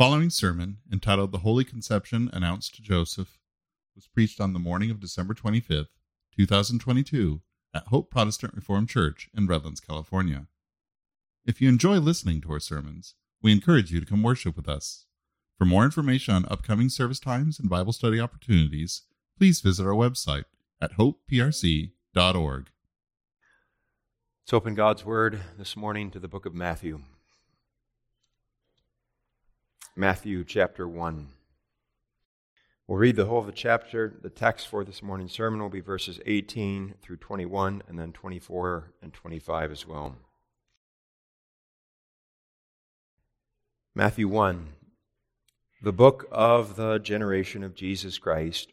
following sermon, entitled The Holy Conception Announced to Joseph, was preached on the morning of December 25th, 2022, at Hope Protestant Reformed Church in Redlands, California. If you enjoy listening to our sermons, we encourage you to come worship with us. For more information on upcoming service times and Bible study opportunities, please visit our website at hopeprc.org. Let's open God's Word this morning to the book of Matthew. Matthew chapter 1. We'll read the whole of the chapter. The text for this morning's sermon will be verses 18 through 21, and then 24 and 25 as well. Matthew 1. The book of the generation of Jesus Christ,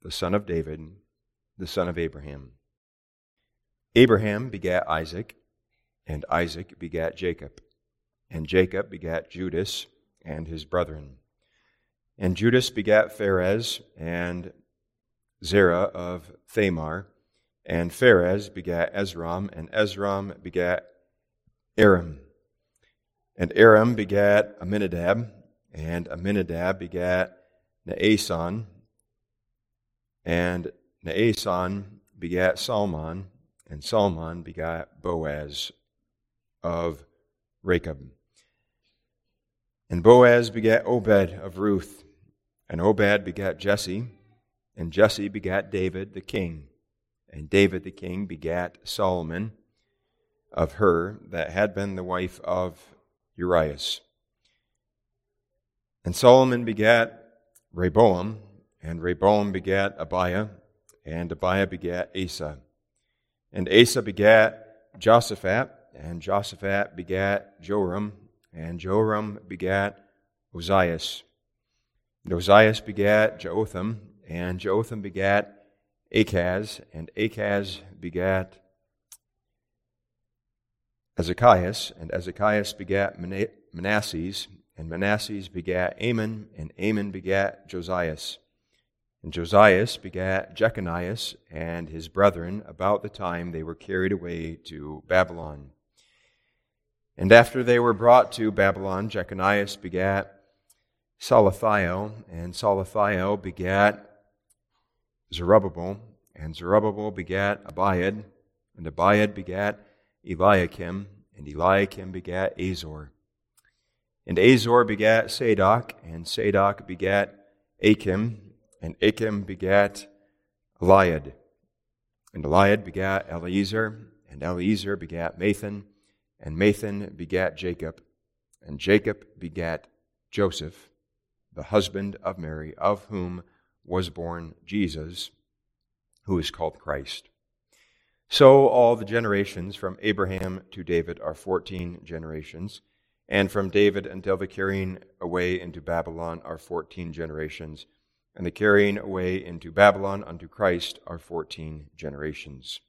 the son of David, the son of Abraham. Abraham begat Isaac, and Isaac begat Jacob, and Jacob begat Judas and his brethren. And Judas begat Phares and Zerah of Thamar, and Phares begat Esrom, and Esrom begat Aram. And Aram begat Amminadab, and Amminadab begat Naasson, and Naasson begat Salmon, and Salmon begat Boaz of Rachab. And Boaz begat Obed of Ruth, and Obed begat Jesse, and Jesse begat David the king, and David the king begat Solomon of her that had been the wife of Urias. And Solomon begat Rehoboam, and Rehoboam begat Abiah, and Abiah begat Asa. And Asa begat Josaphat, and Josaphat begat Joram, and Joram begat Ozias. And Ozias begat Jotham, and Jotham begat Achaz, and Achaz begat Ezekias, and Ezekias begat Manasses, and Manasses begat Amon, and Amon begat Josias. And Josias begat Jechonias and his brethren about the time they were carried away to Babylon. And after they were brought to Babylon, Jechonias begat Salathiel, and Salathiel begat Zerubbabel, and Zerubbabel begat Abiud, and Abiud begat Eliakim, and Eliakim begat Azor. And Azor begat Sadoc, and Sadoc begat Achim, and Achim begat Eliud. And Eliud begat Eleazar, and Eleazar begat Matthan, and Matthan begat Jacob, and Jacob begat Joseph, the husband of Mary, of whom was born Jesus, who is called Christ. So all the generations from Abraham to David are 14 generations, and from David until the carrying away into Babylon are 14 generations, and the carrying away into Babylon unto Christ are 14 generations.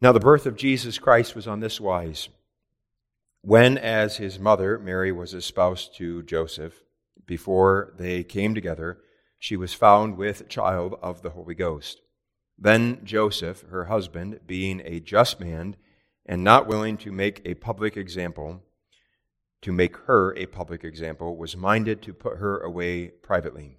Now, the birth of Jesus Christ was on this wise. When, as his mother, Mary, was espoused to Joseph, before they came together, she was found with child of the Holy Ghost. Then Joseph, her husband, being a just man, and not willing to make a public example, to make her a public example, was minded to put her away privately.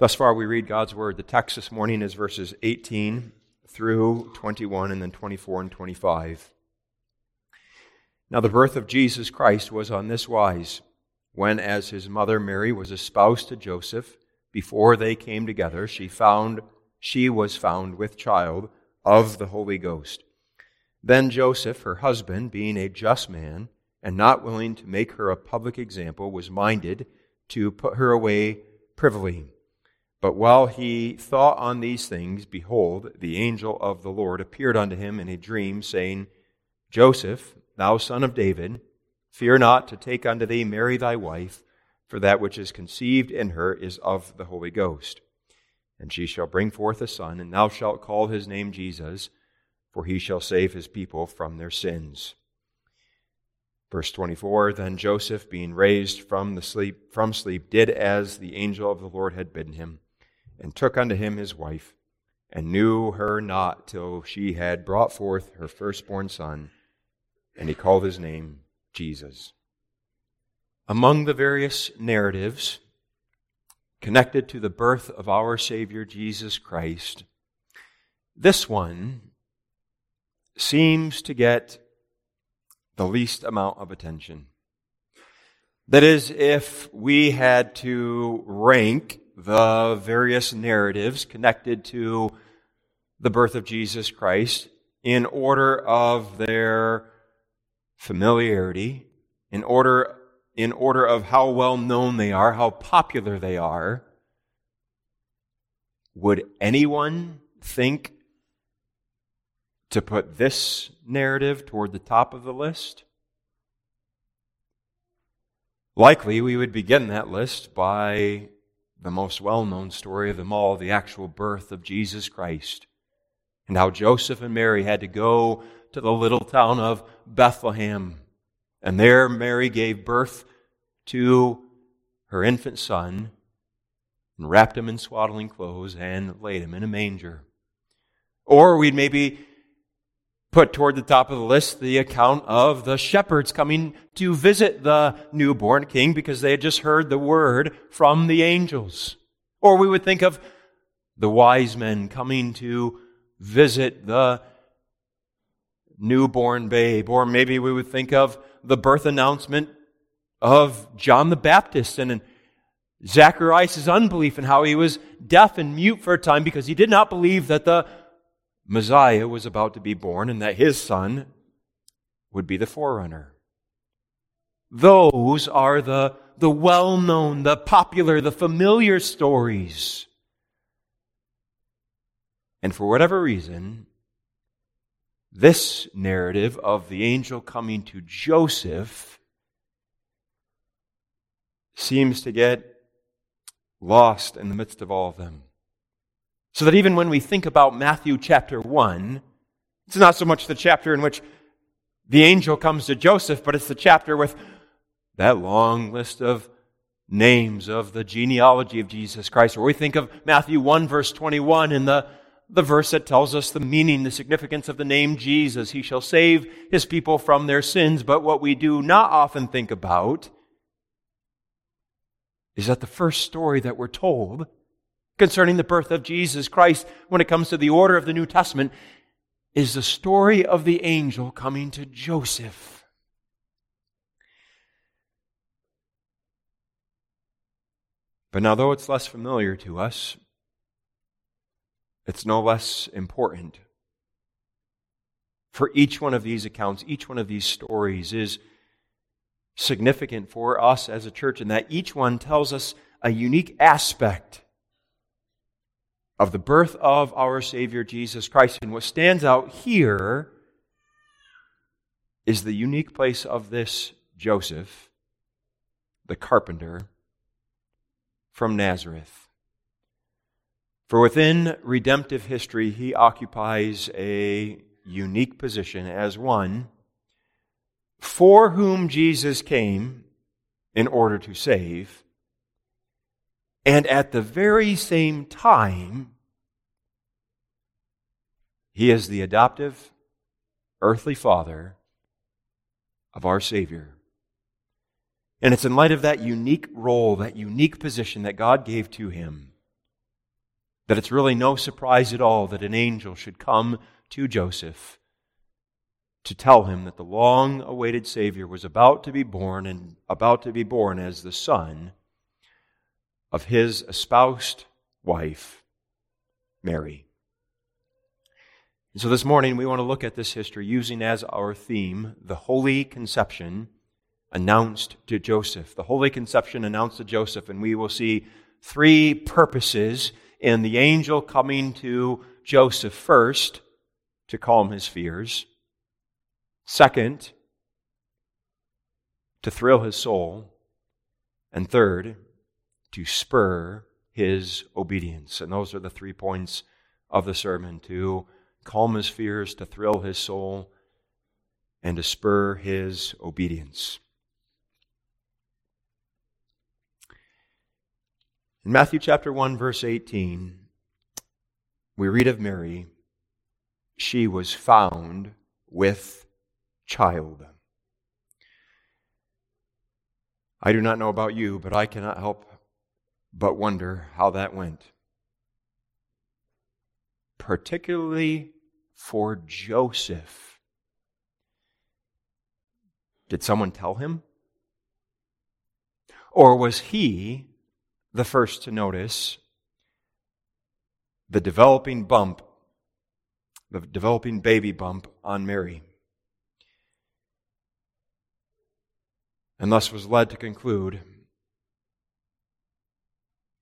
Thus far, we read God's word. The text this morning is verses 18 through 21 and then 24 and 25. Now, the birth of Jesus Christ was on this wise. when, as his mother Mary was espoused to Joseph, before they came together, she found she was found with child of the Holy Ghost. Then Joseph, her husband, being a just man, and not willing to make her a public example, was minded to put her away privily. But while he thought on these things, behold, the angel of the Lord appeared unto him in a dream, saying, Joseph, thou son of David, fear not to take unto thee Mary thy wife, for that which is conceived in her is of the Holy Ghost. And she shall bring forth a son, and thou shalt call his name Jesus, for he shall save his people from their sins. Verse 24 Then Joseph, being raised from, the sleep, from sleep, did as the angel of the Lord had bidden him and took unto him his wife, and knew her not till she had brought forth her firstborn son, and he called his name Jesus. Among the various narratives connected to the birth of our Savior Jesus Christ, this one seems to get the least amount of attention. That is, if we had to rank the various narratives connected to the birth of Jesus Christ in order of their familiarity, in order, in order of how well known they are, how popular they are, would anyone think to put this narrative toward the top of the list? Likely, we would begin that list by the most well known story of them all, the actual birth of Jesus Christ, and how Joseph and Mary had to go to the little town of Bethlehem. And there Mary gave birth to her infant son and wrapped him in swaddling clothes and laid him in a manger. Or we'd maybe put toward the top of the list the account of the shepherds coming to visit the newborn king because they had just heard the word from the angels. Or we would think of the wise men coming to visit the newborn babe. Or maybe we would think of the birth announcement of John the Baptist and Zacharias' unbelief and how he was deaf and mute for a time because he did not believe that the Messiah was about to be born and that his son would be the forerunner. Those are the, the well known, the popular, the familiar stories. And for whatever reason, this narrative of the angel coming to Joseph seems to get lost in the midst of all of them. So that even when we think about Matthew chapter 1, it's not so much the chapter in which the angel comes to Joseph, but it's the chapter with that long list of names of the genealogy of Jesus Christ. Or we think of Matthew 1, verse 21, and the, the verse that tells us the meaning, the significance of the name Jesus. He shall save his people from their sins. But what we do not often think about is that the first story that we're told concerning the birth of Jesus Christ when it comes to the order of the New Testament is the story of the angel coming to Joseph. But now, though it's less familiar to us, it's no less important. For each one of these accounts, each one of these stories is significant for us as a church in that each one tells us a unique aspect of the birth of our Savior Jesus Christ. And what stands out here is the unique place of this Joseph, the carpenter from Nazareth. For within redemptive history, he occupies a unique position as one for whom Jesus came in order to save and at the very same time, he is the adoptive earthly father of our Savior. And it's in light of that unique role, that unique position that God gave to him, that it's really no surprise at all that an angel should come to Joseph to tell him that the long awaited Savior was about to be born and about to be born as the son of his espoused wife, Mary. And so this morning we want to look at this history using as our theme the Holy Conception announced to Joseph. The Holy Conception announced to Joseph, and we will see three purposes in the angel coming to Joseph first to calm his fears. Second, to thrill his soul. And third, to spur his obedience. And those are the three points of the sermon to calm his fears, to thrill his soul, and to spur his obedience. In Matthew chapter 1, verse 18, we read of Mary, she was found with child. I do not know about you, but I cannot help but wonder how that went. Particularly for Joseph. Did someone tell him? Or was he the first to notice the developing bump, the developing baby bump on Mary. And thus was led to conclude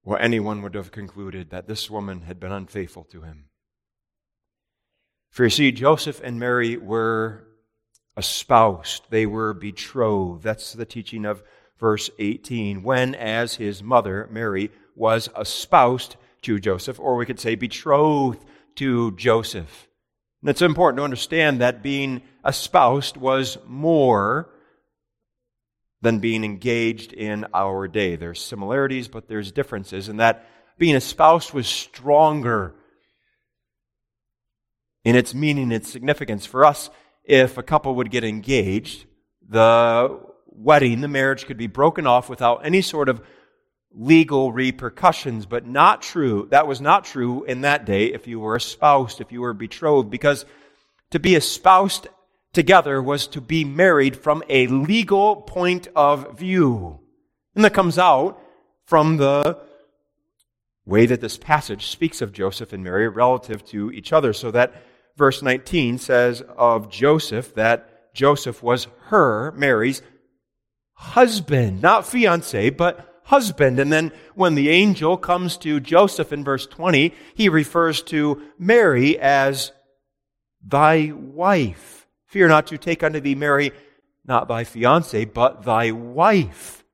what anyone would have concluded that this woman had been unfaithful to him. For you see, Joseph and Mary were espoused, they were betrothed. That's the teaching of verse 18, when, as his mother, Mary, was espoused to Joseph, or we could say betrothed to Joseph. And it's important to understand that being espoused was more than being engaged in our day. There's similarities, but there's differences, and that being espoused was stronger in its meaning, its significance. For us, if a couple would get engaged, the wedding, the marriage could be broken off without any sort of legal repercussions, but not true. That was not true in that day if you were espoused, if you were betrothed, because to be espoused together was to be married from a legal point of view. And that comes out from the way that this passage speaks of Joseph and Mary relative to each other. So that verse 19 says of Joseph that Joseph was her, Mary's, husband, not fiance, but husband. And then when the angel comes to Joseph in verse 20, he refers to Mary as thy wife. Fear not to take unto thee Mary, not thy fiance, but thy wife.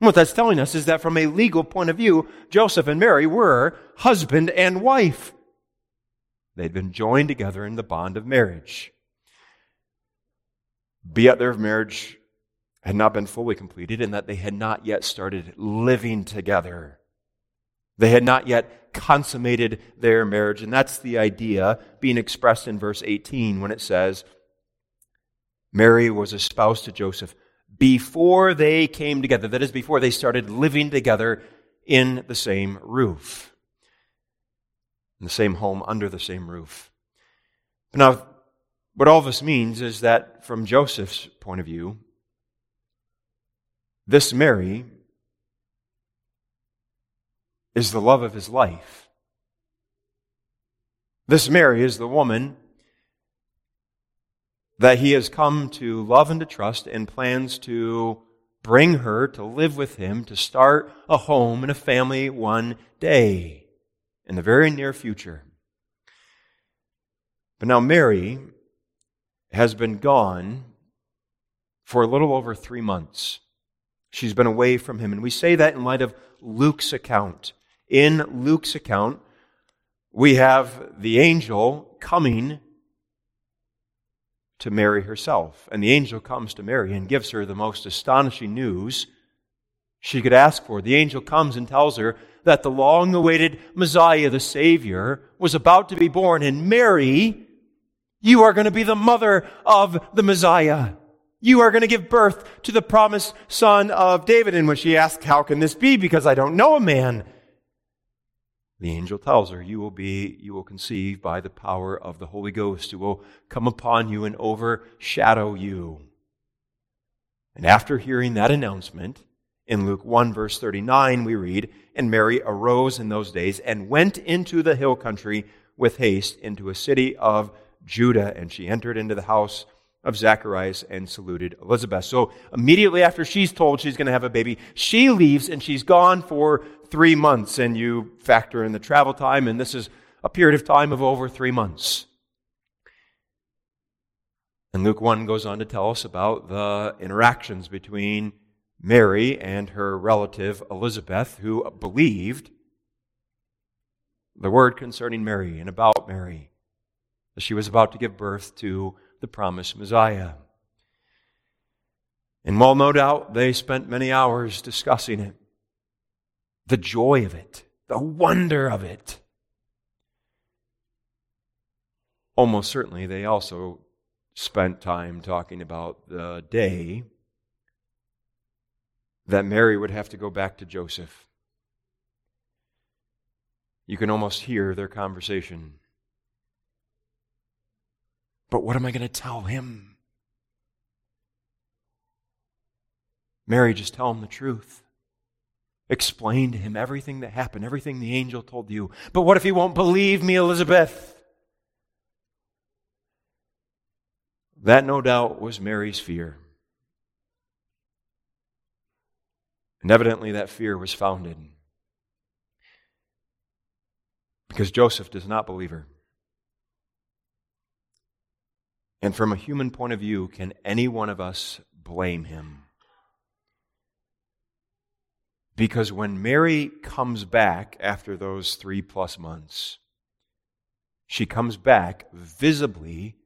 And what that's telling us is that from a legal point of view, Joseph and Mary were husband and wife. They'd been joined together in the bond of marriage. Be at their marriage had not been fully completed and that they had not yet started living together. They had not yet consummated their marriage. And that's the idea being expressed in verse 18 when it says, Mary was espoused to Joseph before they came together. That is, before they started living together in the same roof, in the same home, under the same roof. Now, what all this means is that from Joseph's point of view, this Mary is the love of his life. This Mary is the woman that he has come to love and to trust and plans to bring her to live with him, to start a home and a family one day in the very near future. But now Mary has been gone for a little over three months. She's been away from him. And we say that in light of Luke's account. In Luke's account, we have the angel coming to Mary herself. And the angel comes to Mary and gives her the most astonishing news she could ask for. The angel comes and tells her that the long awaited Messiah, the Savior, was about to be born. And Mary, you are going to be the mother of the Messiah. You are going to give birth to the promised son of David. And when she asked, How can this be? Because I don't know a man. The angel tells her, You will be, you will conceive by the power of the Holy Ghost, who will come upon you and overshadow you. And after hearing that announcement, in Luke 1, verse 39, we read, And Mary arose in those days and went into the hill country with haste into a city of Judah. And she entered into the house of Zacharias and saluted Elizabeth. So immediately after she's told she's going to have a baby, she leaves and she's gone for three months. And you factor in the travel time, and this is a period of time of over three months. And Luke 1 goes on to tell us about the interactions between Mary and her relative Elizabeth, who believed the word concerning Mary and about Mary, that she was about to give birth to the promised Messiah. And while no doubt they spent many hours discussing it, the joy of it, the wonder of it, almost certainly they also spent time talking about the day that Mary would have to go back to Joseph. You can almost hear their conversation. But what am I going to tell him? Mary, just tell him the truth. Explain to him everything that happened, everything the angel told you. But what if he won't believe me, Elizabeth? That, no doubt, was Mary's fear. And evidently, that fear was founded because Joseph does not believe her. And from a human point of view, can any one of us blame him? Because when Mary comes back after those three plus months, she comes back visibly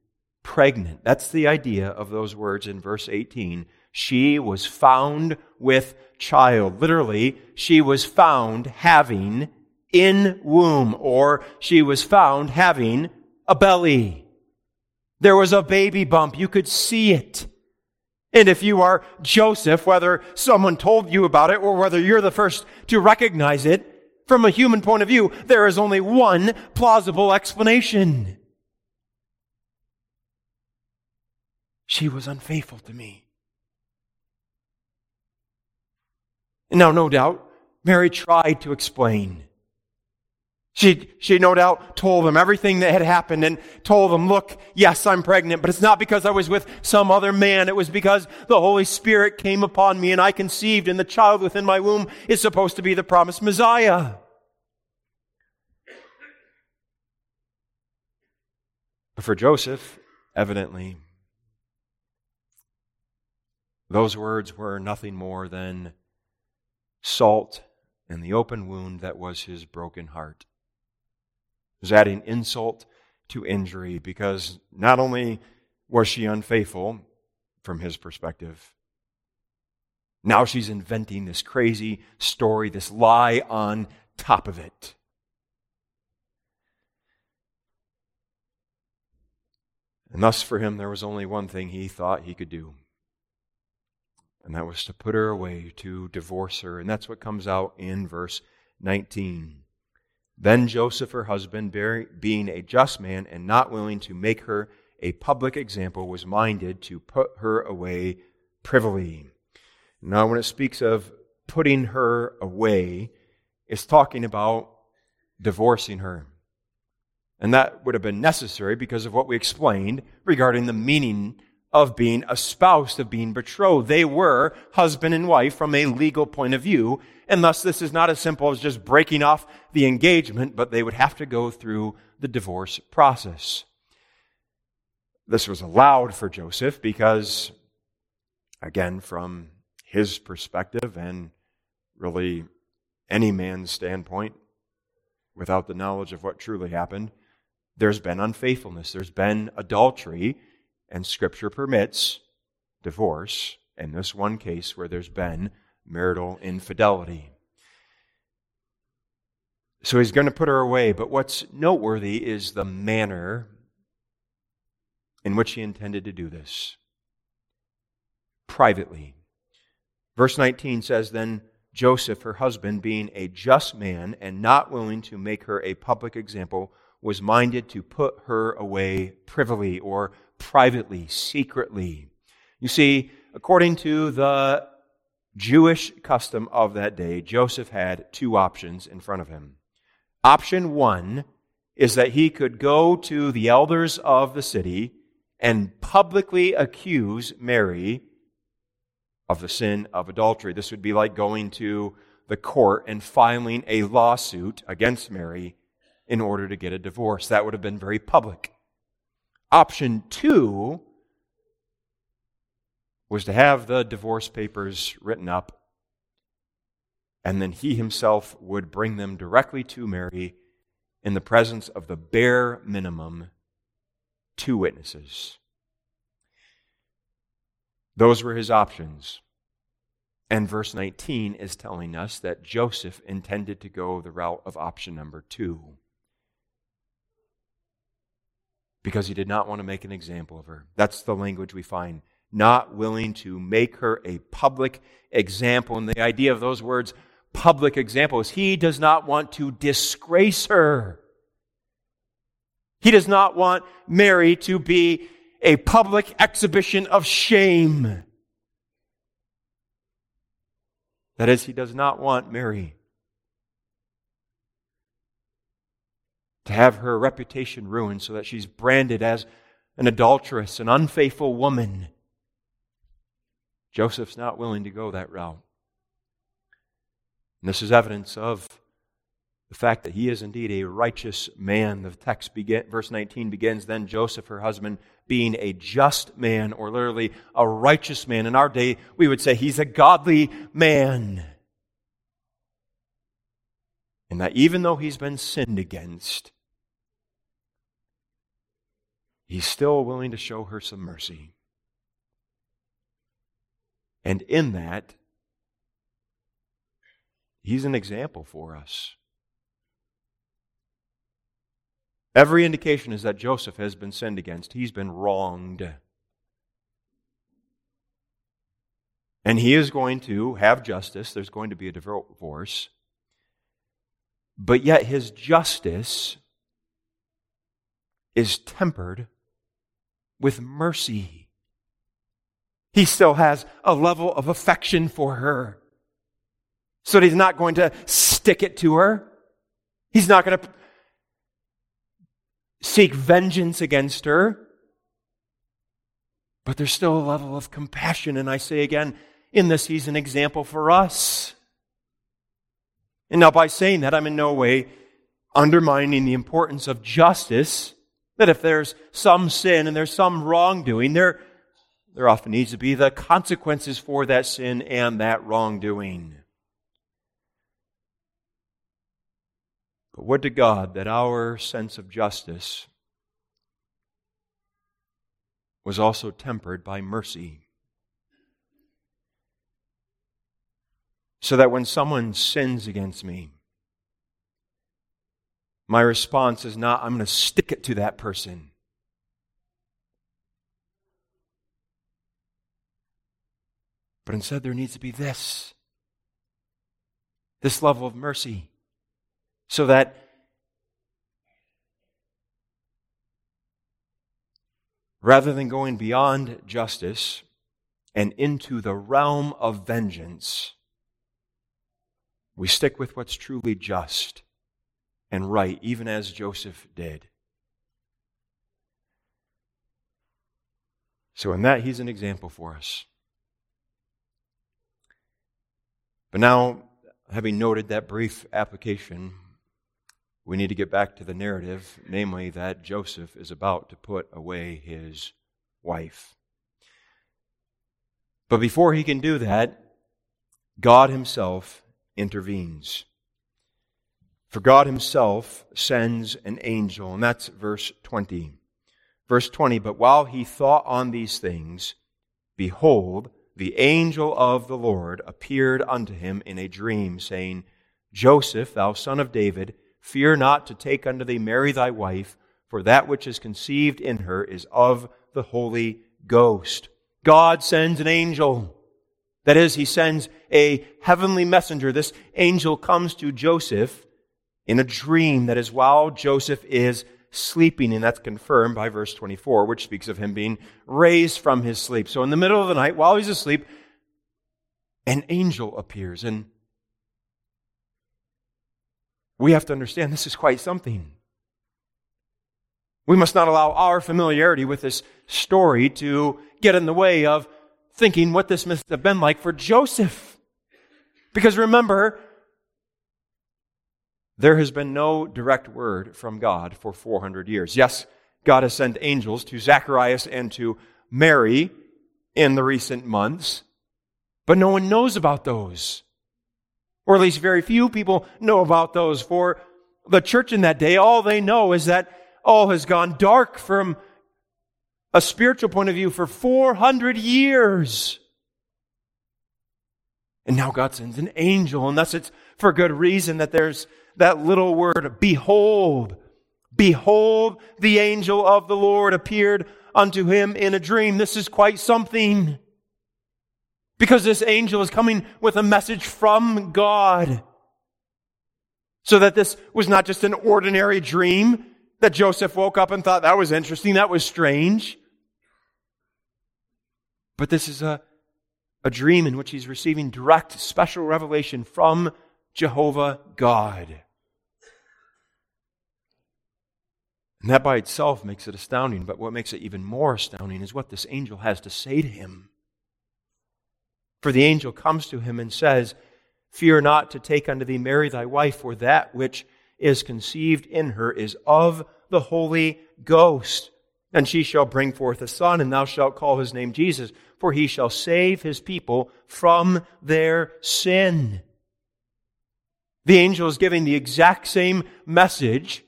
pregnant. That's the idea of those words in verse 18. She was found with child. Literally, she was found having in womb, or she was found having a belly. There was a baby bump. You could see it. And if you are Joseph, whether someone told you about it or whether you're the first to recognize it, from a human point of view, there is only one plausible explanation. She was unfaithful to me. Now, no doubt, Mary tried to explain. She, she no doubt told them everything that had happened and told them, look, yes, I'm pregnant, but it's not because I was with some other man. It was because the Holy Spirit came upon me and I conceived and the child within my womb is supposed to be the promised Messiah. But for Joseph, evidently, those words were nothing more than salt in the open wound that was his broken heart. Was adding insult to injury because not only was she unfaithful from his perspective, now she's inventing this crazy story, this lie on top of it. And thus, for him, there was only one thing he thought he could do and that was to put her away, to divorce her. And that's what comes out in verse 19. Then Joseph, her husband, being a just man and not willing to make her a public example, was minded to put her away privily. Now, when it speaks of putting her away, it's talking about divorcing her. And that would have been necessary because of what we explained regarding the meaning of being espoused, of being betrothed. They were husband and wife from a legal point of view, and thus this is not as simple as just breaking off the engagement, but they would have to go through the divorce process. This was allowed for Joseph because, again, from his perspective and really any man's standpoint, without the knowledge of what truly happened, there's been unfaithfulness, there's been adultery, and Scripture permits divorce in this one case where there's been marital infidelity. So he's going to put her away, but what's noteworthy is the manner in which he intended to do this privately. Verse 19 says, Then Joseph, her husband, being a just man and not willing to make her a public example, was minded to put her away privily or privately, secretly. You see, according to the Jewish custom of that day, Joseph had two options in front of him. Option one is that he could go to the elders of the city and publicly accuse Mary of the sin of adultery. This would be like going to the court and filing a lawsuit against Mary in order to get a divorce. That would have been very public. Option two was to have the divorce papers written up, and then he himself would bring them directly to Mary in the presence of the bare minimum two witnesses. Those were his options. And verse 19 is telling us that Joseph intended to go the route of option number two. Because he did not want to make an example of her. That's the language we find. Not willing to make her a public example. And the idea of those words, public example, is he does not want to disgrace her. He does not want Mary to be a public exhibition of shame. That is, he does not want Mary to have her reputation ruined so that she's branded as an adulteress, an unfaithful woman. Joseph's not willing to go that route. And this is evidence of the fact that he is indeed a righteous man. The text begin, verse 19 begins, then Joseph, her husband, being a just man, or literally a righteous man. In our day, we would say he's a godly man. And that even though he's been sinned against, he's still willing to show her some mercy. And in that, he's an example for us. Every indication is that Joseph has been sinned against. He's been wronged. And he is going to have justice. There's going to be a divorce. But yet his justice is tempered with mercy. He still has a level of affection for her. So he's not going to stick it to her. He's not going to seek vengeance against her. But there's still a level of compassion. And I say again, in this, he's an example for us. And now, by saying that, I'm in no way undermining the importance of justice. That if there's some sin and there's some wrongdoing, there, there often needs to be the consequences for that sin and that wrongdoing. But would to God that our sense of justice was also tempered by mercy. So that when someone sins against me, my response is not, I'm going to stick it to that person. But instead, there needs to be this. This level of mercy. So that rather than going beyond justice and into the realm of vengeance, we stick with what's truly just and right, even as Joseph did. So, in that, he's an example for us. But now, having noted that brief application, we need to get back to the narrative, namely that Joseph is about to put away his wife. But before he can do that, God Himself intervenes. For God Himself sends an angel, and that's verse 20. Verse 20, but while he thought on these things, behold, the angel of the Lord appeared unto him in a dream, saying, Joseph, thou son of David, Fear not to take unto thee Mary thy wife, for that which is conceived in her is of the Holy Ghost. God sends an angel That is, he sends a heavenly messenger. This angel comes to Joseph in a dream that is while Joseph is sleeping, and that's confirmed by verse 24, which speaks of him being raised from his sleep. So in the middle of the night, while he's asleep, an angel appears. And we have to understand this is quite something. We must not allow our familiarity with this story to get in the way of thinking what this must have been like for Joseph. Because remember, there has been no direct word from God for 400 years. Yes, God has sent angels to Zacharias and to Mary in the recent months, but no one knows about those. Or at least very few people know about those. For the church in that day, all they know is that all has gone dark from a spiritual point of view for 400 years. And now God sends an angel, and thus it's for good reason that there's that little word, behold. Behold, the angel of the Lord appeared unto him in a dream. This is quite something. Because this angel is coming with a message from God. So that this was not just an ordinary dream that Joseph woke up and thought that was interesting, that was strange. But this is a, a dream in which he's receiving direct special revelation from Jehovah God. And that by itself makes it astounding, but what makes it even more astounding is what this angel has to say to him. For the angel comes to him and says, Fear not to take unto thee Mary thy wife, for that which is conceived in her is of the Holy Ghost. And she shall bring forth a son, and thou shalt call his name Jesus, for he shall save his people from their sin. The angel is giving the exact same message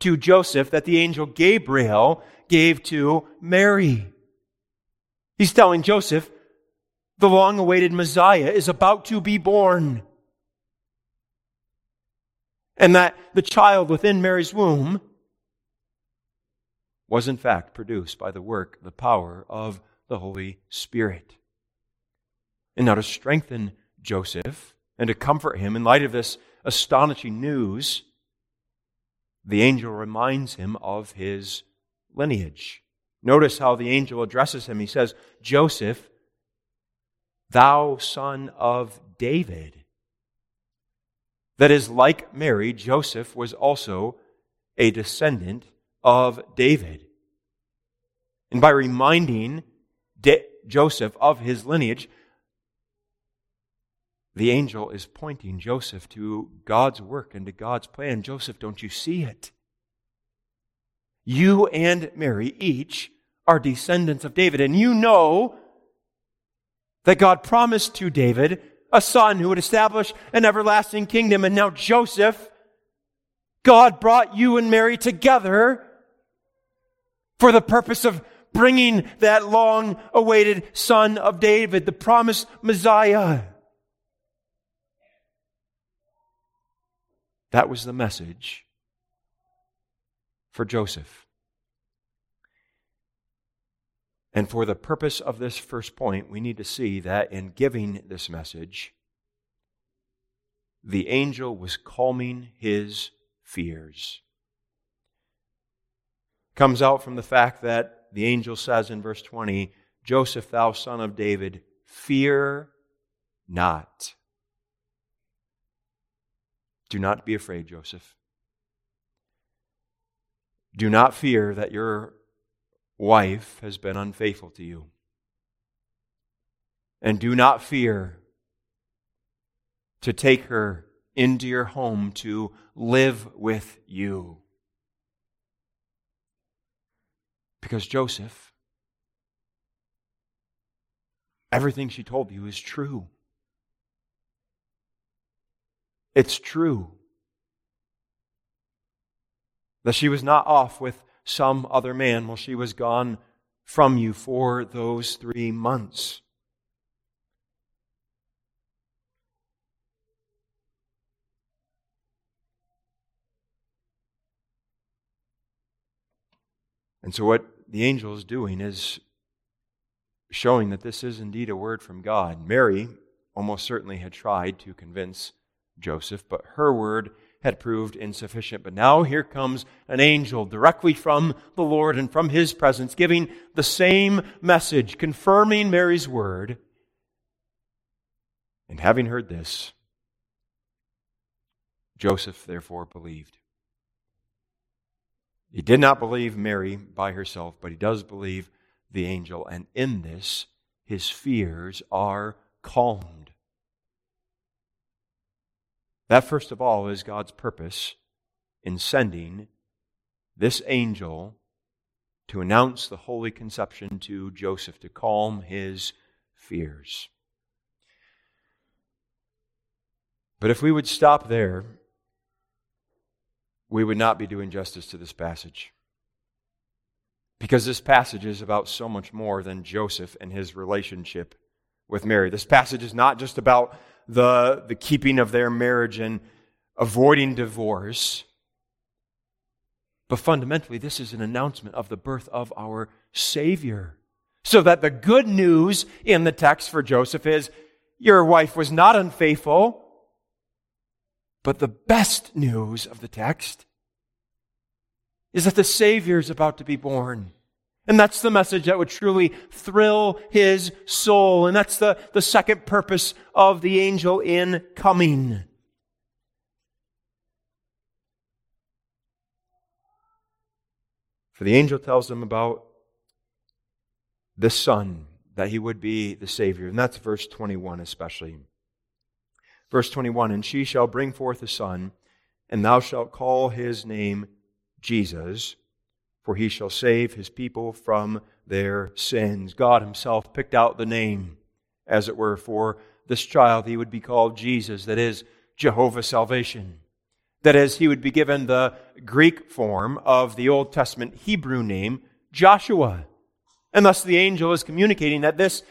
to Joseph that the angel Gabriel gave to Mary. He's telling Joseph, the long awaited Messiah is about to be born. And that the child within Mary's womb was in fact produced by the work, the power of the Holy Spirit. And now to strengthen Joseph and to comfort him in light of this astonishing news, the angel reminds him of his lineage. Notice how the angel addresses him. He says, Joseph, thou son of David. That is, like Mary, Joseph was also a descendant of David. And by reminding Joseph of his lineage, the angel is pointing Joseph to God's work and to God's plan. Joseph, don't you see it? You and Mary each are descendants of David, and you know that God promised to David a son who would establish an everlasting kingdom. And now, Joseph, God brought you and Mary together for the purpose of bringing that long awaited son of David, the promised Messiah. That was the message for Joseph. And for the purpose of this first point, we need to see that in giving this message, the angel was calming his fears. Comes out from the fact that the angel says in verse 20, Joseph, thou son of David, fear not. Do not be afraid, Joseph. Do not fear that your wife has been unfaithful to you. And do not fear to take her into your home to live with you. Because Joseph, everything she told you is true. It's true that she was not off with some other man while she was gone from you for those three months. And so, what the angel is doing is showing that this is indeed a word from God. Mary almost certainly had tried to convince Joseph, but her word had proved insufficient. But now here comes an angel directly from the Lord and from his presence, giving the same message, confirming Mary's word. And having heard this, Joseph therefore believed. He did not believe Mary by herself, but he does believe the angel, and in this, his fears are calmed. That, first of all, is God's purpose in sending this angel to announce the holy conception to Joseph, to calm his fears. But if we would stop there, we would not be doing justice to this passage. Because this passage is about so much more than Joseph and his relationship with Mary. This passage is not just about the, the keeping of their marriage and avoiding divorce. But fundamentally, this is an announcement of the birth of our Savior. So that the good news in the text for Joseph is your wife was not unfaithful. But the best news of the text is that the Savior is about to be born. And that's the message that would truly thrill his soul. And that's the, the second purpose of the angel in coming. For the angel tells them about the Son, that he would be the Savior. And that's verse 21 especially. Verse 21 And she shall bring forth a son, and thou shalt call his name Jesus, for he shall save his people from their sins. God himself picked out the name, as it were, for this child. He would be called Jesus, that is, Jehovah salvation. That is, he would be given the Greek form of the Old Testament Hebrew name, Joshua. And thus the angel is communicating that this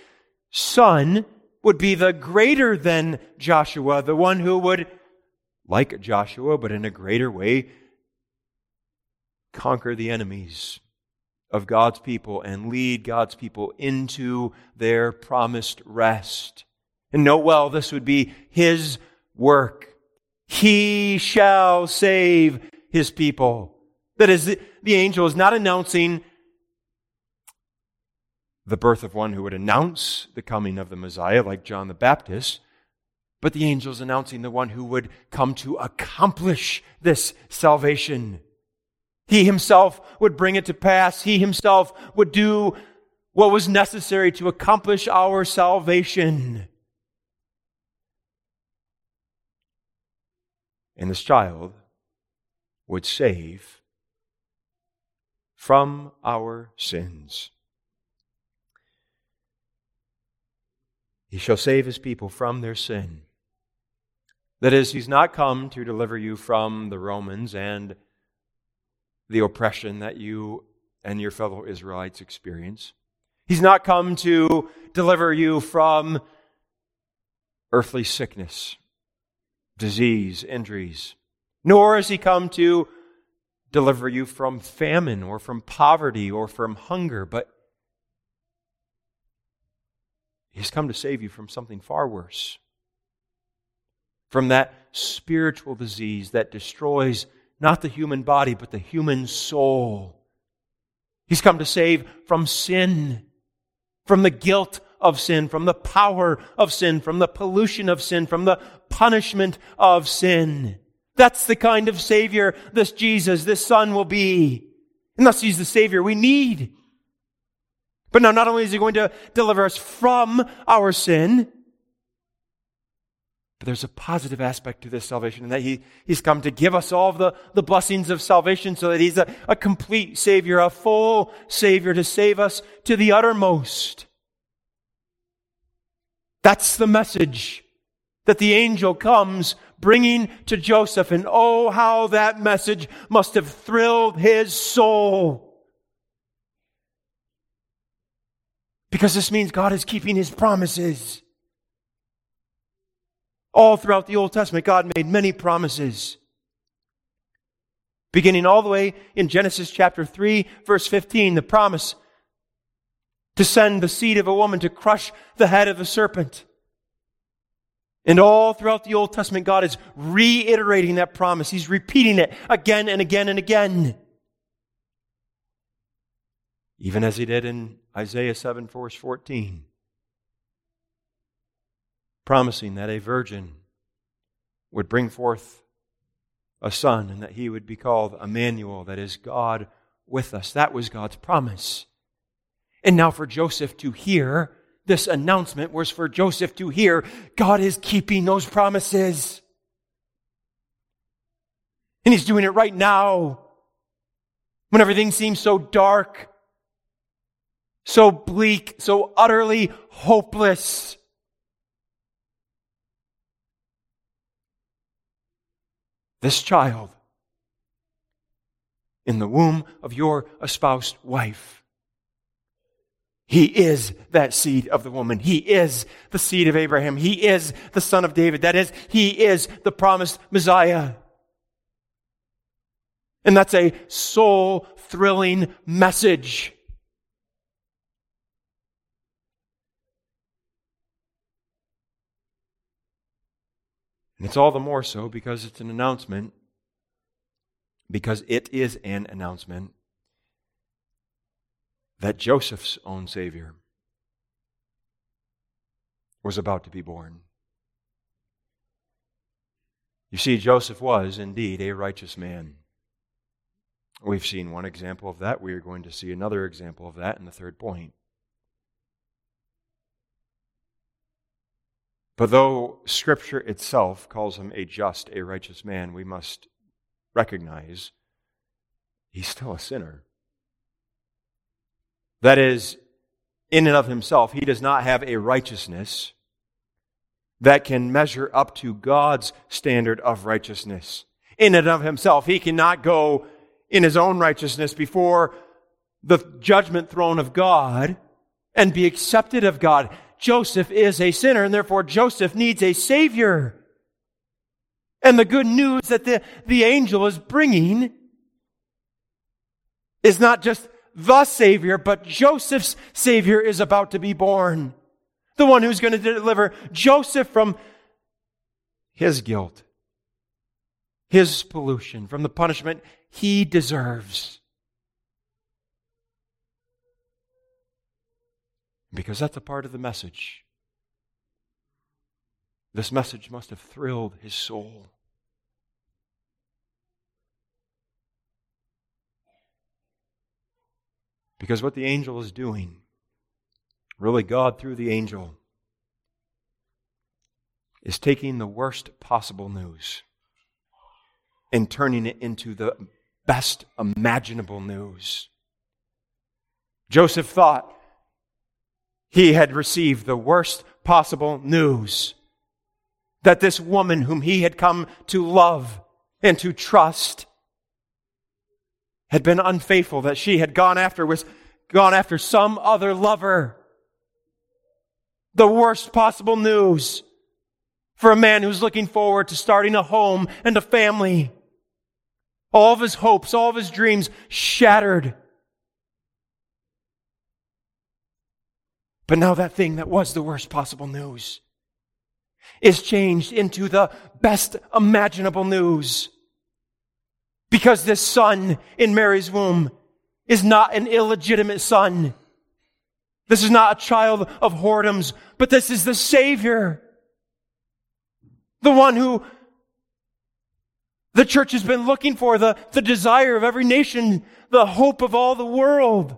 son would be the greater than Joshua, the one who would, like Joshua, but in a greater way, conquer the enemies of God's people and lead God's people into their promised rest. And note well, this would be his work. He shall save his people. That is, the angel is not announcing the birth of one who would announce the coming of the Messiah, like John the Baptist, but the angel is announcing the one who would come to accomplish this salvation. He himself would bring it to pass. He himself would do what was necessary to accomplish our salvation. And this child would save from our sins. He shall save his people from their sin. That is, he's not come to deliver you from the Romans and the oppression that you and your fellow Israelites experience. He's not come to deliver you from earthly sickness, disease, injuries, nor has he come to deliver you from famine or from poverty or from hunger, but he's come to save you from something far worse. From that spiritual disease that destroys not the human body, but the human soul. He's come to save from sin, from the guilt of sin, from the power of sin, from the pollution of sin, from the punishment of sin. That's the kind of Savior this Jesus, this Son will be. And thus He's the Savior we need. But now not only is He going to deliver us from our sin, but there's a positive aspect to this salvation, and that he, He's come to give us all the, the blessings of salvation so that He's a, a complete Savior, a full Savior to save us to the uttermost. That's the message that the angel comes bringing to Joseph, and oh, how that message must have thrilled his soul. Because this means God is keeping His promises. All throughout the Old Testament, God made many promises. Beginning all the way in Genesis chapter 3, verse 15, the promise to send the seed of a woman to crush the head of the serpent. And all throughout the Old Testament, God is reiterating that promise. He's repeating it again and again and again. Even as he did in Isaiah 7, verse 14, promising that a virgin would bring forth a son and that he would be called Emmanuel, that is, God with us. That was God's promise. And now for Joseph to hear this announcement was for Joseph to hear God is keeping those promises. And he's doing it right now when everything seems so dark, so bleak, so utterly hopeless. This child in the womb of your espoused wife he is that seed of the woman. He is the seed of Abraham. He is the son of David. That is, he is the promised Messiah. And that's a soul thrilling message. And it's all the more so because it's an announcement, because it is an announcement that Joseph's own Savior was about to be born. You see, Joseph was indeed a righteous man. We've seen one example of that. We are going to see another example of that in the third point. But though Scripture itself calls him a just, a righteous man, we must recognize he's still a sinner. That is, in and of himself, he does not have a righteousness that can measure up to God's standard of righteousness. In and of himself, he cannot go in his own righteousness before the judgment throne of God and be accepted of God. Joseph is a sinner, and therefore Joseph needs a Savior. And the good news that the, the angel is bringing is not just the Savior, but Joseph's Savior is about to be born. The one who's going to deliver Joseph from his guilt, his pollution, from the punishment he deserves. Because that's a part of the message. This message must have thrilled his soul. Because what the angel is doing, really God through the angel, is taking the worst possible news and turning it into the best imaginable news. Joseph thought he had received the worst possible news that this woman whom he had come to love and to trust had been unfaithful, that she had gone after was gone after some other lover. The worst possible news for a man who's looking forward to starting a home and a family. All of his hopes, all of his dreams shattered. But now that thing that was the worst possible news is changed into the best imaginable news. Because this son in Mary's womb is not an illegitimate son. This is not a child of whoredoms, but this is the Savior. The one who the church has been looking for, the, the desire of every nation, the hope of all the world.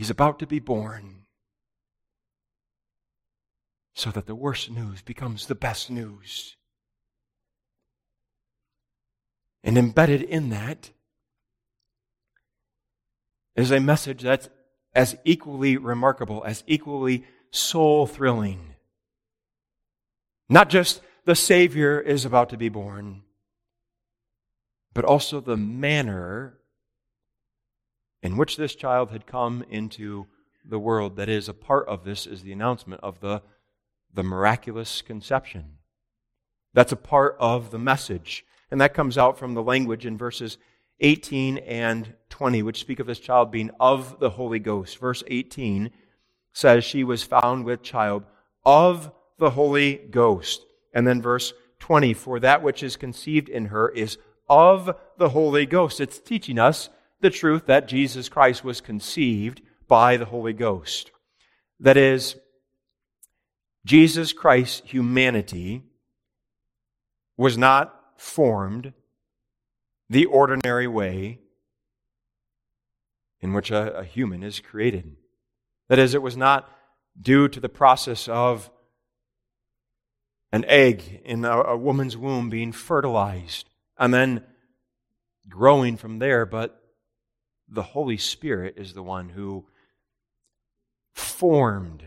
He's about to be born so that the worst news becomes the best news. And embedded in that is a message that's as equally remarkable, as equally soul thrilling. Not just the Savior is about to be born, but also the manner in which this child had come into the world. That is, a part of this is the announcement of the, the miraculous conception. That's a part of the message and that comes out from the language in verses 18 and 20, which speak of this child being of the Holy Ghost. Verse 18 says she was found with child of the Holy Ghost. And then verse 20, for that which is conceived in her is of the Holy Ghost. It's teaching us the truth that Jesus Christ was conceived by the Holy Ghost. That is, Jesus Christ's humanity was not formed the ordinary way in which a, a, human is created. That is, it was not due to the process of an egg in a, a woman's womb being fertilized and then growing from there, but the Holy Spirit is the one who formed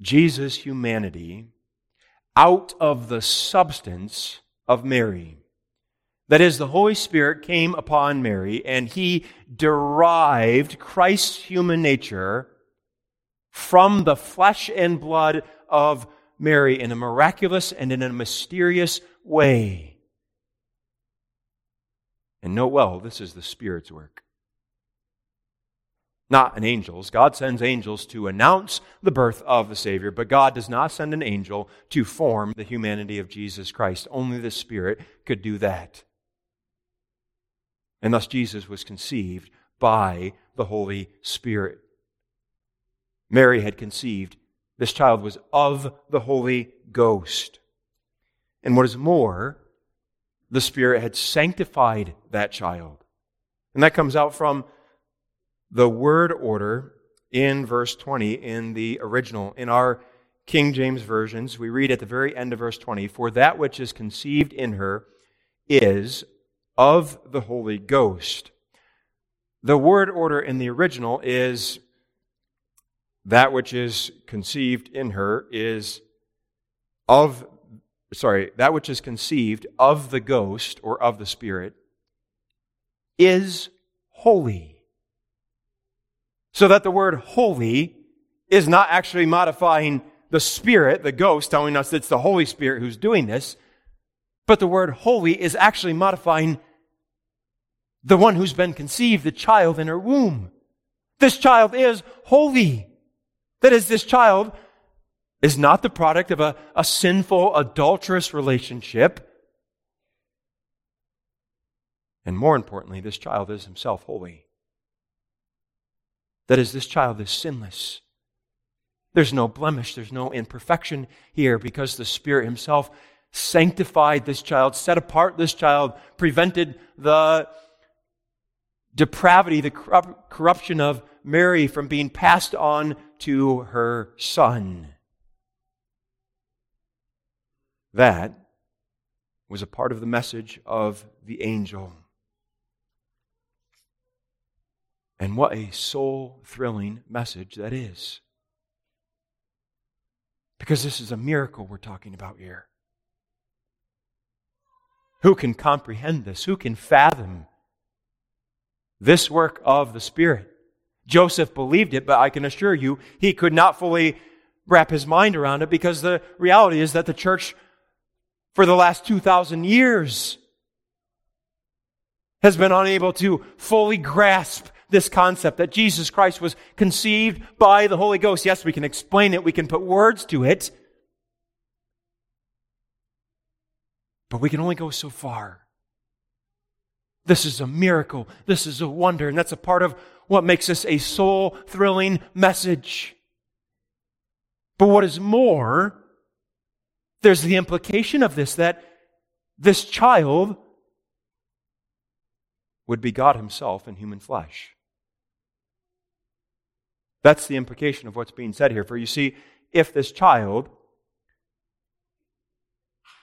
Jesus' humanity out of the substance of Mary. That is, the Holy Spirit came upon Mary and he derived Christ's human nature from the flesh and blood of Mary in a miraculous and in a mysterious way. And note well, this is the Spirit's work not an angel's. God sends angels to announce the birth of the Savior, but God does not send an angel to form the humanity of Jesus Christ. Only the Spirit could do that. And thus Jesus was conceived by the Holy Spirit. Mary had conceived. This child was of the Holy Ghost. And what is more, the Spirit had sanctified that child. And that comes out from the word order in verse 20 in the original. In our King James versions, we read at the very end of verse 20, For that which is conceived in her is of the Holy Ghost. The word order in the original is that which is conceived in her is of, sorry, that which is conceived of the ghost or of the Spirit is holy. So that the word holy is not actually modifying the Spirit, the ghost, telling us it's the Holy Spirit who's doing this, but the word holy is actually modifying the one who's been conceived, the child in her womb. This child is holy. That is, this child is not the product of a, a sinful, adulterous relationship. And more importantly, this child is himself holy. That is, this child is sinless. There's no blemish, there's no imperfection here because the Spirit Himself sanctified this child, set apart this child, prevented the depravity, the corruption of Mary from being passed on to her son. That was a part of the message of the angel. And what a soul thrilling message that is. Because this is a miracle we're talking about here. Who can comprehend this? Who can fathom this work of the Spirit? Joseph believed it, but I can assure you he could not fully wrap his mind around it because the reality is that the church for the last 2,000 years has been unable to fully grasp this concept that Jesus Christ was conceived by the Holy Ghost. Yes, we can explain it, we can put words to it, but we can only go so far. This is a miracle. This is a wonder. And that's a part of what makes this a soul thrilling message. But what is more, there's the implication of this that this child would be God Himself in human flesh. That's the implication of what's being said here. For you see, if this child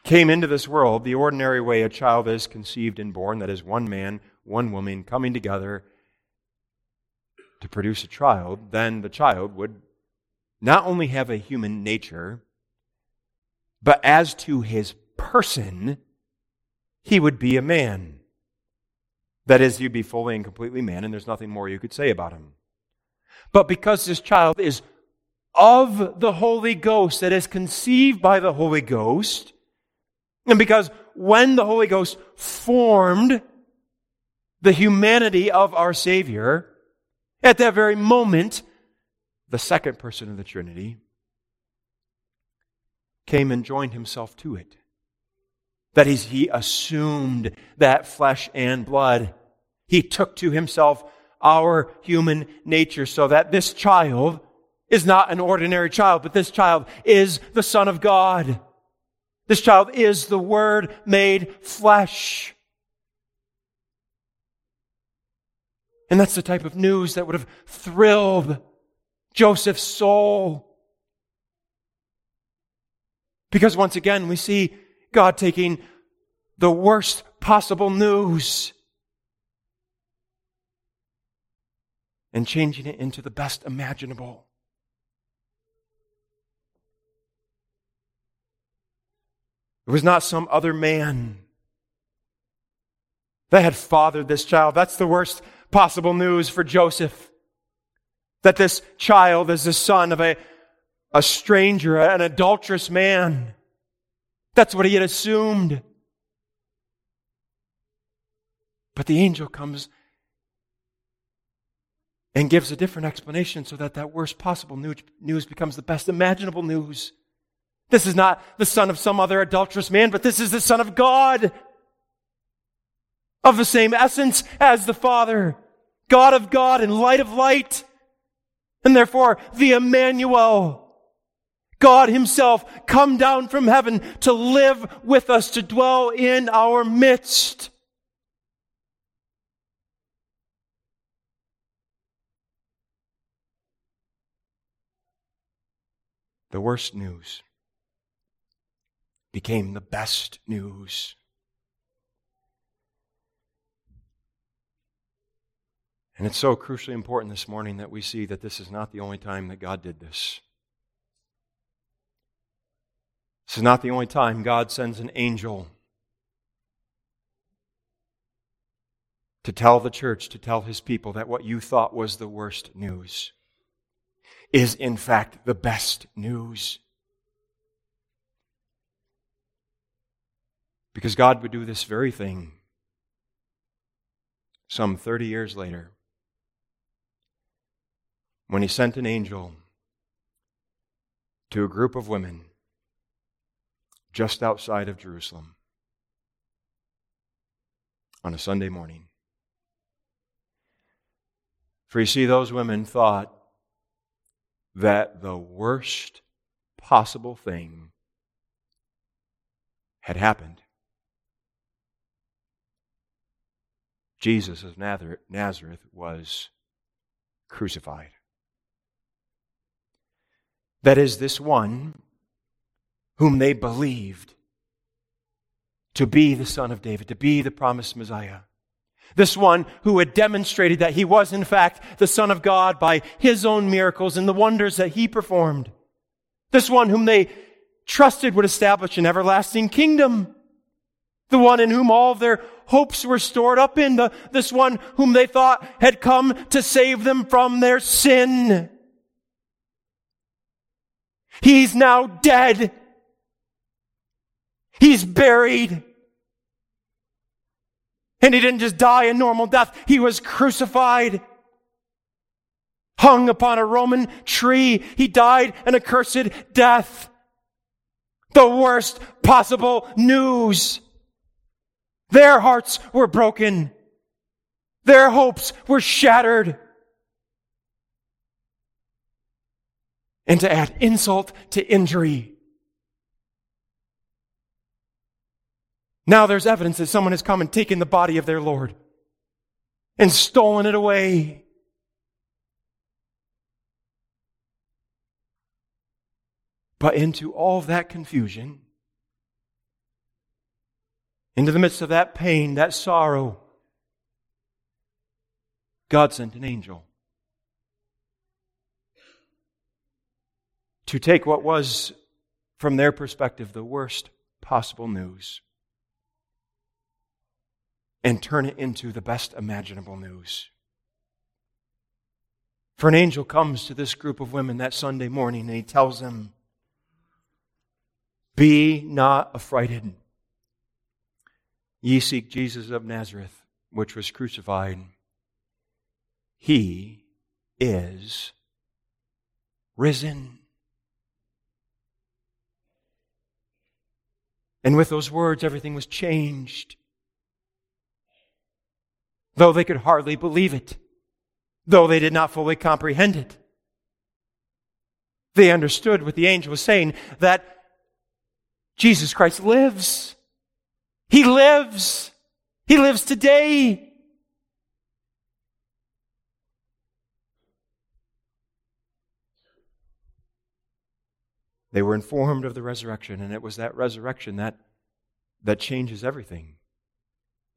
came into this world the ordinary way a child is conceived and born, that is, one man, one woman coming together to produce a child, then the child would not only have a human nature, but as to his person, he would be a man. That is, he'd be fully and completely man, and there's nothing more you could say about him but because this child is of the Holy Ghost, that is conceived by the Holy Ghost, and because when the Holy Ghost formed the humanity of our Savior, at that very moment, the second person of the Trinity came and joined himself to it. That is, he assumed that flesh and blood. He took to himself our human nature so that this child is not an ordinary child, but this child is the Son of God. This child is the Word made flesh. And that's the type of news that would have thrilled Joseph's soul. Because once again, we see God taking the worst possible news and changing it into the best imaginable. It was not some other man that had fathered this child. That's the worst possible news for Joseph. That this child is the son of a, a stranger, an adulterous man. That's what he had assumed. But the angel comes and gives a different explanation so that that worst possible news becomes the best imaginable news. This is not the son of some other adulterous man, but this is the son of God. Of the same essence as the Father. God of God and light of light. And therefore, the Emmanuel. God himself come down from heaven to live with us, to dwell in our midst. The worst news became the best news. And it's so crucially important this morning that we see that this is not the only time that God did this. This is not the only time God sends an angel to tell the church, to tell his people that what you thought was the worst news is in fact the best news. Because God would do this very thing some 30 years later when He sent an angel to a group of women just outside of Jerusalem on a Sunday morning. For you see, those women thought that the worst possible thing had happened. Jesus of Nazareth was crucified. That is, this one whom they believed to be the Son of David, to be the promised Messiah. This one who had demonstrated that he was, in fact, the Son of God by his own miracles and the wonders that he performed. This one whom they trusted would establish an everlasting kingdom. The one in whom all their hopes were stored up in. The, this one whom they thought had come to save them from their sin. He's now dead. He's buried. And he didn't just die a normal death, he was crucified. Hung upon a Roman tree. He died an accursed death. The worst possible news. Their hearts were broken. Their hopes were shattered. And to add insult to injury, now there's evidence that someone has come and taken the body of their Lord and stolen it away. But into all that confusion, into the midst of that pain, that sorrow, God sent an angel to take what was, from their perspective, the worst possible news and turn it into the best imaginable news. For an angel comes to this group of women that Sunday morning and he tells them, Be not affrighted. Ye seek Jesus of Nazareth, which was crucified, he is risen. And with those words, everything was changed. Though they could hardly believe it, though they did not fully comprehend it. They understood what the angel was saying that Jesus Christ lives. He lives. He lives today. They were informed of the resurrection, and it was that resurrection that, that changes everything.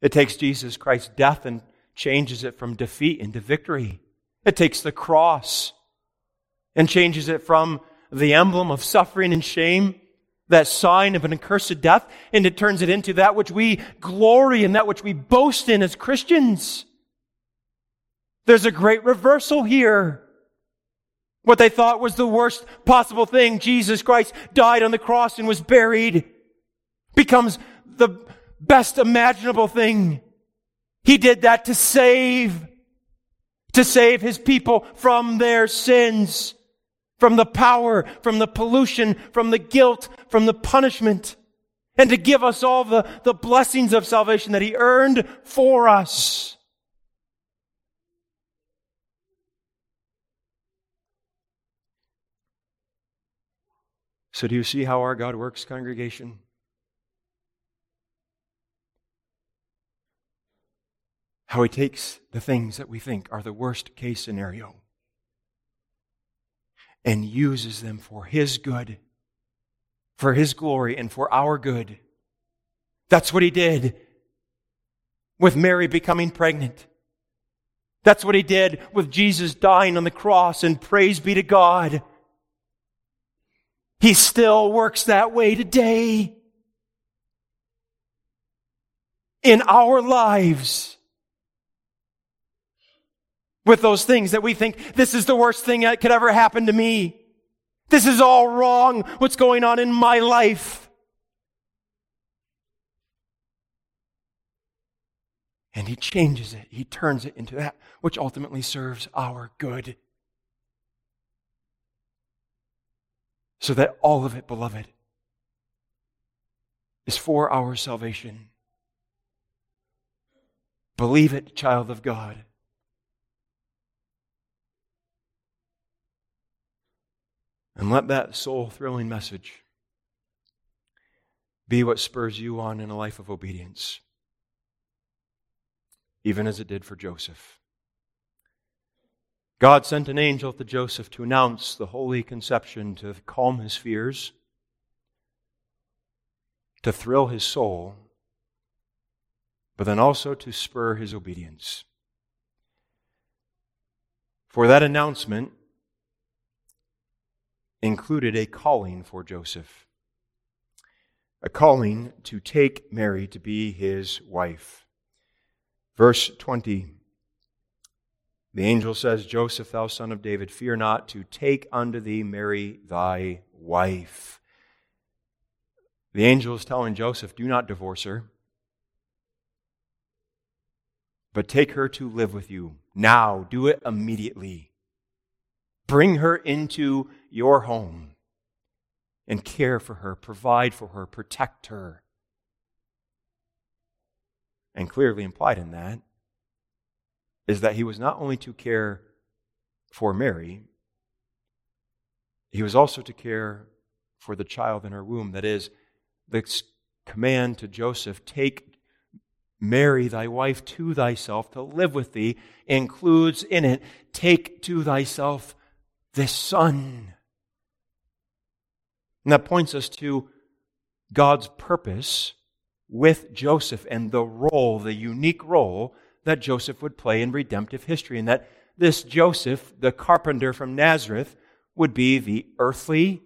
It takes Jesus Christ's death and changes it from defeat into victory. It takes the cross and changes it from the emblem of suffering and shame, that sign of an accursed death, and it turns it into that which we glory in, that which we boast in as Christians. There's a great reversal here. What they thought was the worst possible thing, Jesus Christ died on the cross and was buried, becomes the best imaginable thing. He did that to save, to save his people from their sins, from the power, from the pollution, from the guilt, from the punishment, and to give us all the, the blessings of salvation that he earned for us. So, do you see how our God works, congregation? How he takes the things that we think are the worst case scenario and uses them for his good, for his glory, and for our good. That's what he did with Mary becoming pregnant. That's what he did with Jesus dying on the cross, and praise be to God. He still works that way today. In our lives. With those things that we think, this is the worst thing that could ever happen to me. This is all wrong. What's going on in my life? And he changes it. He turns it into that which ultimately serves our good. so that all of it, beloved, is for our salvation. Believe it, child of God. And let that soul thrilling message be what spurs you on in a life of obedience, even as it did for Joseph. God sent an angel to Joseph to announce the holy conception, to calm his fears, to thrill his soul, but then also to spur his obedience. For that announcement included a calling for Joseph, a calling to take Mary to be his wife. Verse 20 the angel says, Joseph, thou son of David, fear not to take unto thee Mary thy wife. The angel is telling Joseph, do not divorce her, but take her to live with you. Now, do it immediately. Bring her into your home and care for her, provide for her, protect her. And clearly implied in that is that he was not only to care for Mary, he was also to care for the child in her womb. That is, the command to Joseph take Mary, thy wife, to thyself to live with thee includes in it take to thyself this son. And that points us to God's purpose with Joseph and the role, the unique role that Joseph would play in redemptive history, and that this Joseph, the carpenter from Nazareth, would be the earthly,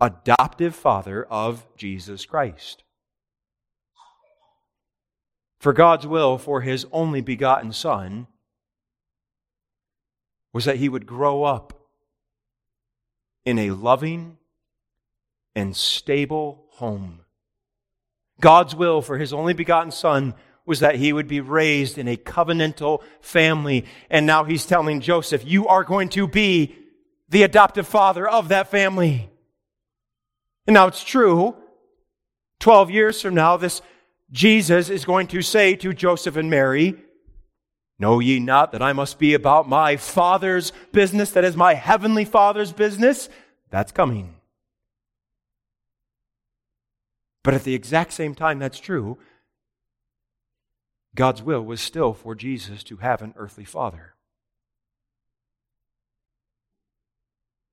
adoptive father of Jesus Christ. For God's will for his only begotten Son was that he would grow up in a loving and stable home. God's will for his only begotten Son was that he would be raised in a covenantal family. And now he's telling Joseph, you are going to be the adoptive father of that family. And now it's true. 12 years from now, this Jesus is going to say to Joseph and Mary, Know ye not that I must be about my Father's business, that is my heavenly Father's business? That's coming. But at the exact same time that's true, God's will was still for Jesus to have an earthly father.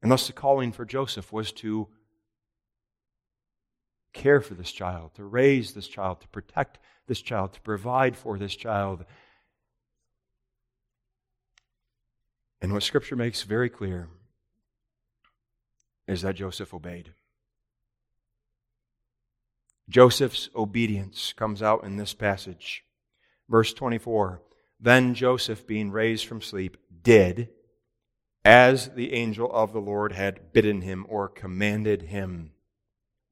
And thus the calling for Joseph was to care for this child, to raise this child, to protect this child, to provide for this child. And what Scripture makes very clear is that Joseph obeyed. Joseph's obedience comes out in this passage. Verse 24 Then Joseph, being raised from sleep, did as the angel of the Lord had bidden him or commanded him.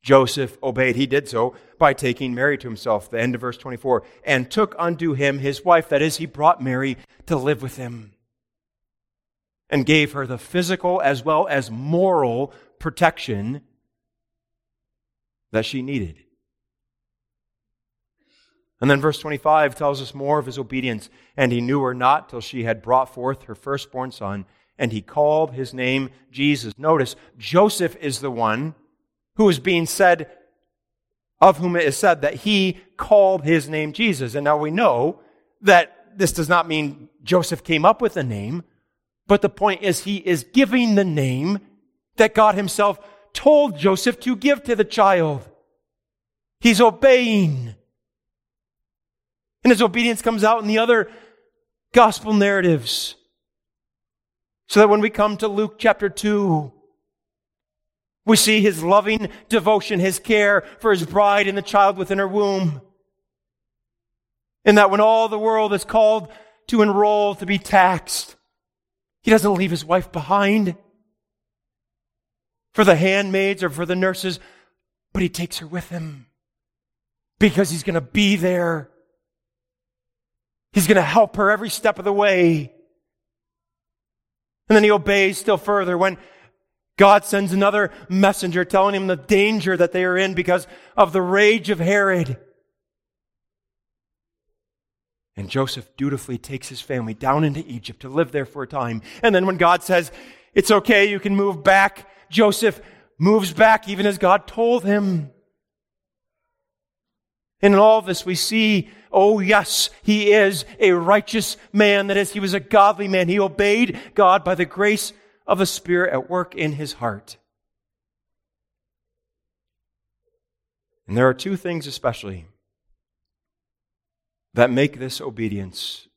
Joseph obeyed. He did so by taking Mary to himself, the end of verse 24, and took unto him his wife. That is, he brought Mary to live with him and gave her the physical as well as moral protection that she needed. And then verse 25 tells us more of his obedience. And he knew her not till she had brought forth her firstborn son, and he called his name Jesus. Notice, Joseph is the one who is being said, of whom it is said that he called his name Jesus. And now we know that this does not mean Joseph came up with a name, but the point is he is giving the name that God himself told Joseph to give to the child. He's obeying. And his obedience comes out in the other gospel narratives. So that when we come to Luke chapter 2, we see his loving devotion, his care for his bride and the child within her womb. And that when all the world is called to enroll, to be taxed, he doesn't leave his wife behind for the handmaids or for the nurses, but he takes her with him because he's going to be there He's going to help her every step of the way. And then he obeys still further when God sends another messenger telling him the danger that they are in because of the rage of Herod. And Joseph dutifully takes his family down into Egypt to live there for a time. And then when God says, it's okay, you can move back, Joseph moves back even as God told him. And in all this, we see, oh yes, he is a righteous man. That is, he was a godly man. He obeyed God by the grace of the Spirit at work in his heart. And there are two things especially that make this obedience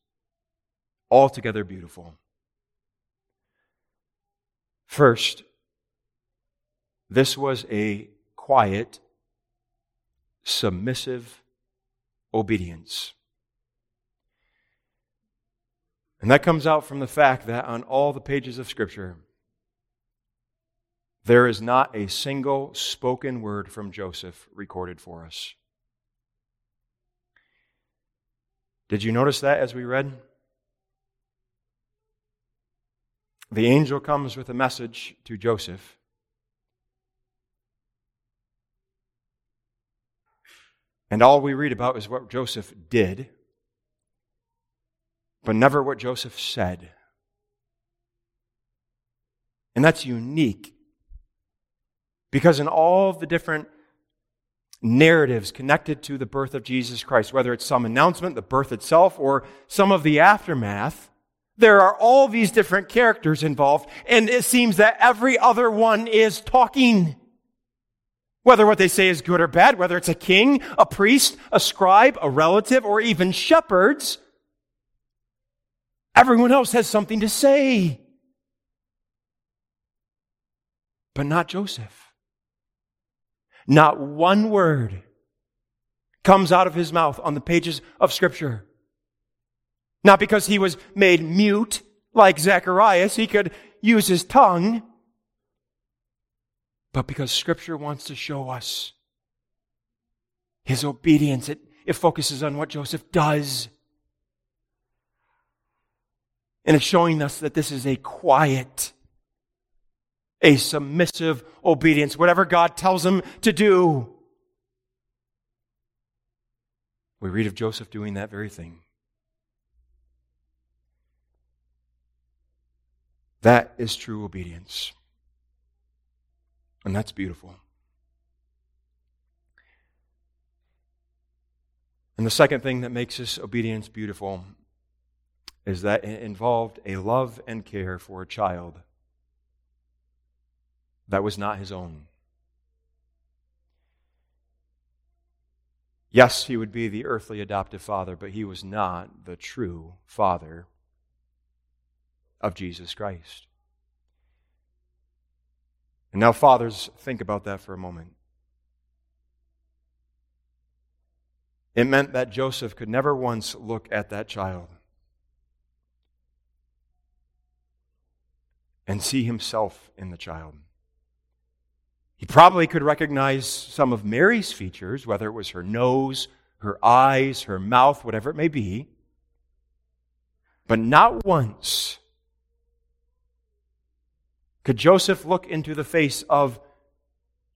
altogether beautiful. First, this was a quiet submissive obedience. And that comes out from the fact that on all the pages of Scripture, there is not a single spoken word from Joseph recorded for us. Did you notice that as we read? The angel comes with a message to Joseph. And all we read about is what Joseph did, but never what Joseph said. And that's unique. Because in all the different narratives connected to the birth of Jesus Christ, whether it's some announcement, the birth itself, or some of the aftermath, there are all these different characters involved, and it seems that every other one is talking. Whether what they say is good or bad, whether it's a king, a priest, a scribe, a relative, or even shepherds, everyone else has something to say. But not Joseph. Not one word comes out of his mouth on the pages of Scripture. Not because he was made mute like Zacharias, he could use his tongue but because Scripture wants to show us his obedience. It, it focuses on what Joseph does. And it's showing us that this is a quiet, a submissive obedience, whatever God tells him to do. We read of Joseph doing that very thing. That is true obedience. And that's beautiful. And the second thing that makes this obedience beautiful is that it involved a love and care for a child that was not his own. Yes, he would be the earthly adoptive father, but he was not the true father of Jesus Christ. And now, fathers, think about that for a moment. It meant that Joseph could never once look at that child and see himself in the child. He probably could recognize some of Mary's features, whether it was her nose, her eyes, her mouth, whatever it may be. But not once could Joseph look into the face of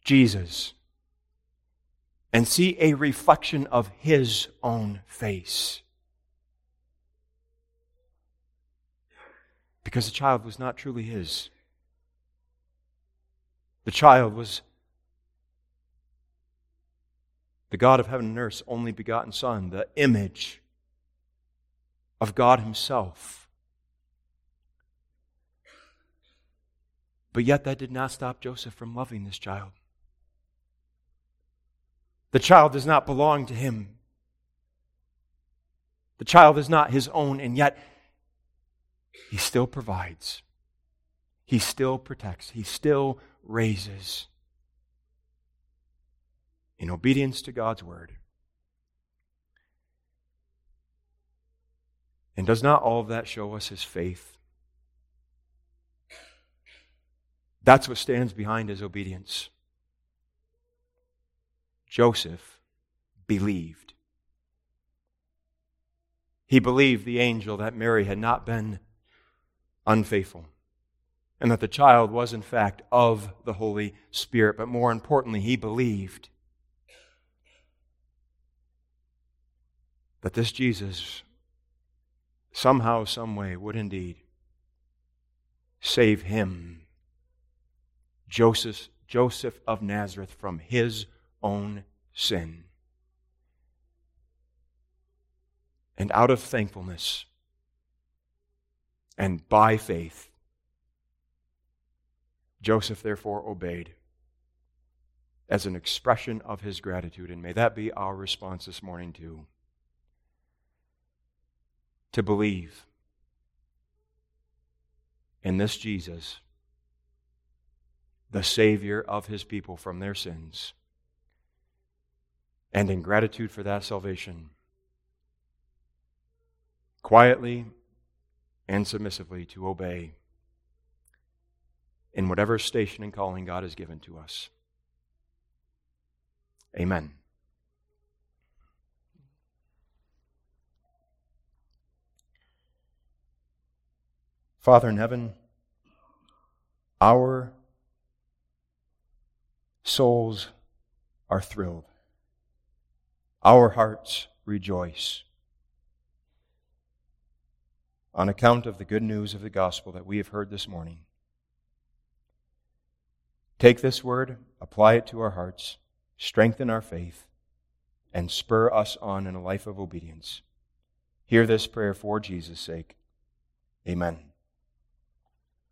Jesus and see a reflection of his own face. Because the child was not truly his. The child was the God of heaven and earth's only begotten Son, the image of God Himself. But yet, that did not stop Joseph from loving this child. The child does not belong to him. The child is not his own, and yet he still provides. He still protects. He still raises in obedience to God's word. And does not all of that show us his faith? That's what stands behind his obedience. Joseph believed. He believed the angel that Mary had not been unfaithful and that the child was, in fact, of the Holy Spirit. But more importantly, he believed that this Jesus, somehow, someway, would indeed save him, Joseph, Joseph of Nazareth, from his own sin. And out of thankfulness and by faith, Joseph therefore obeyed as an expression of his gratitude. And may that be our response this morning, too. To believe in this Jesus, the Savior of his people from their sins. And in gratitude for that salvation, quietly and submissively to obey in whatever station and calling God has given to us. Amen. Father in heaven, our souls are thrilled. Our hearts rejoice on account of the good news of the gospel that we have heard this morning. Take this word, apply it to our hearts, strengthen our faith, and spur us on in a life of obedience. Hear this prayer for Jesus' sake. Amen.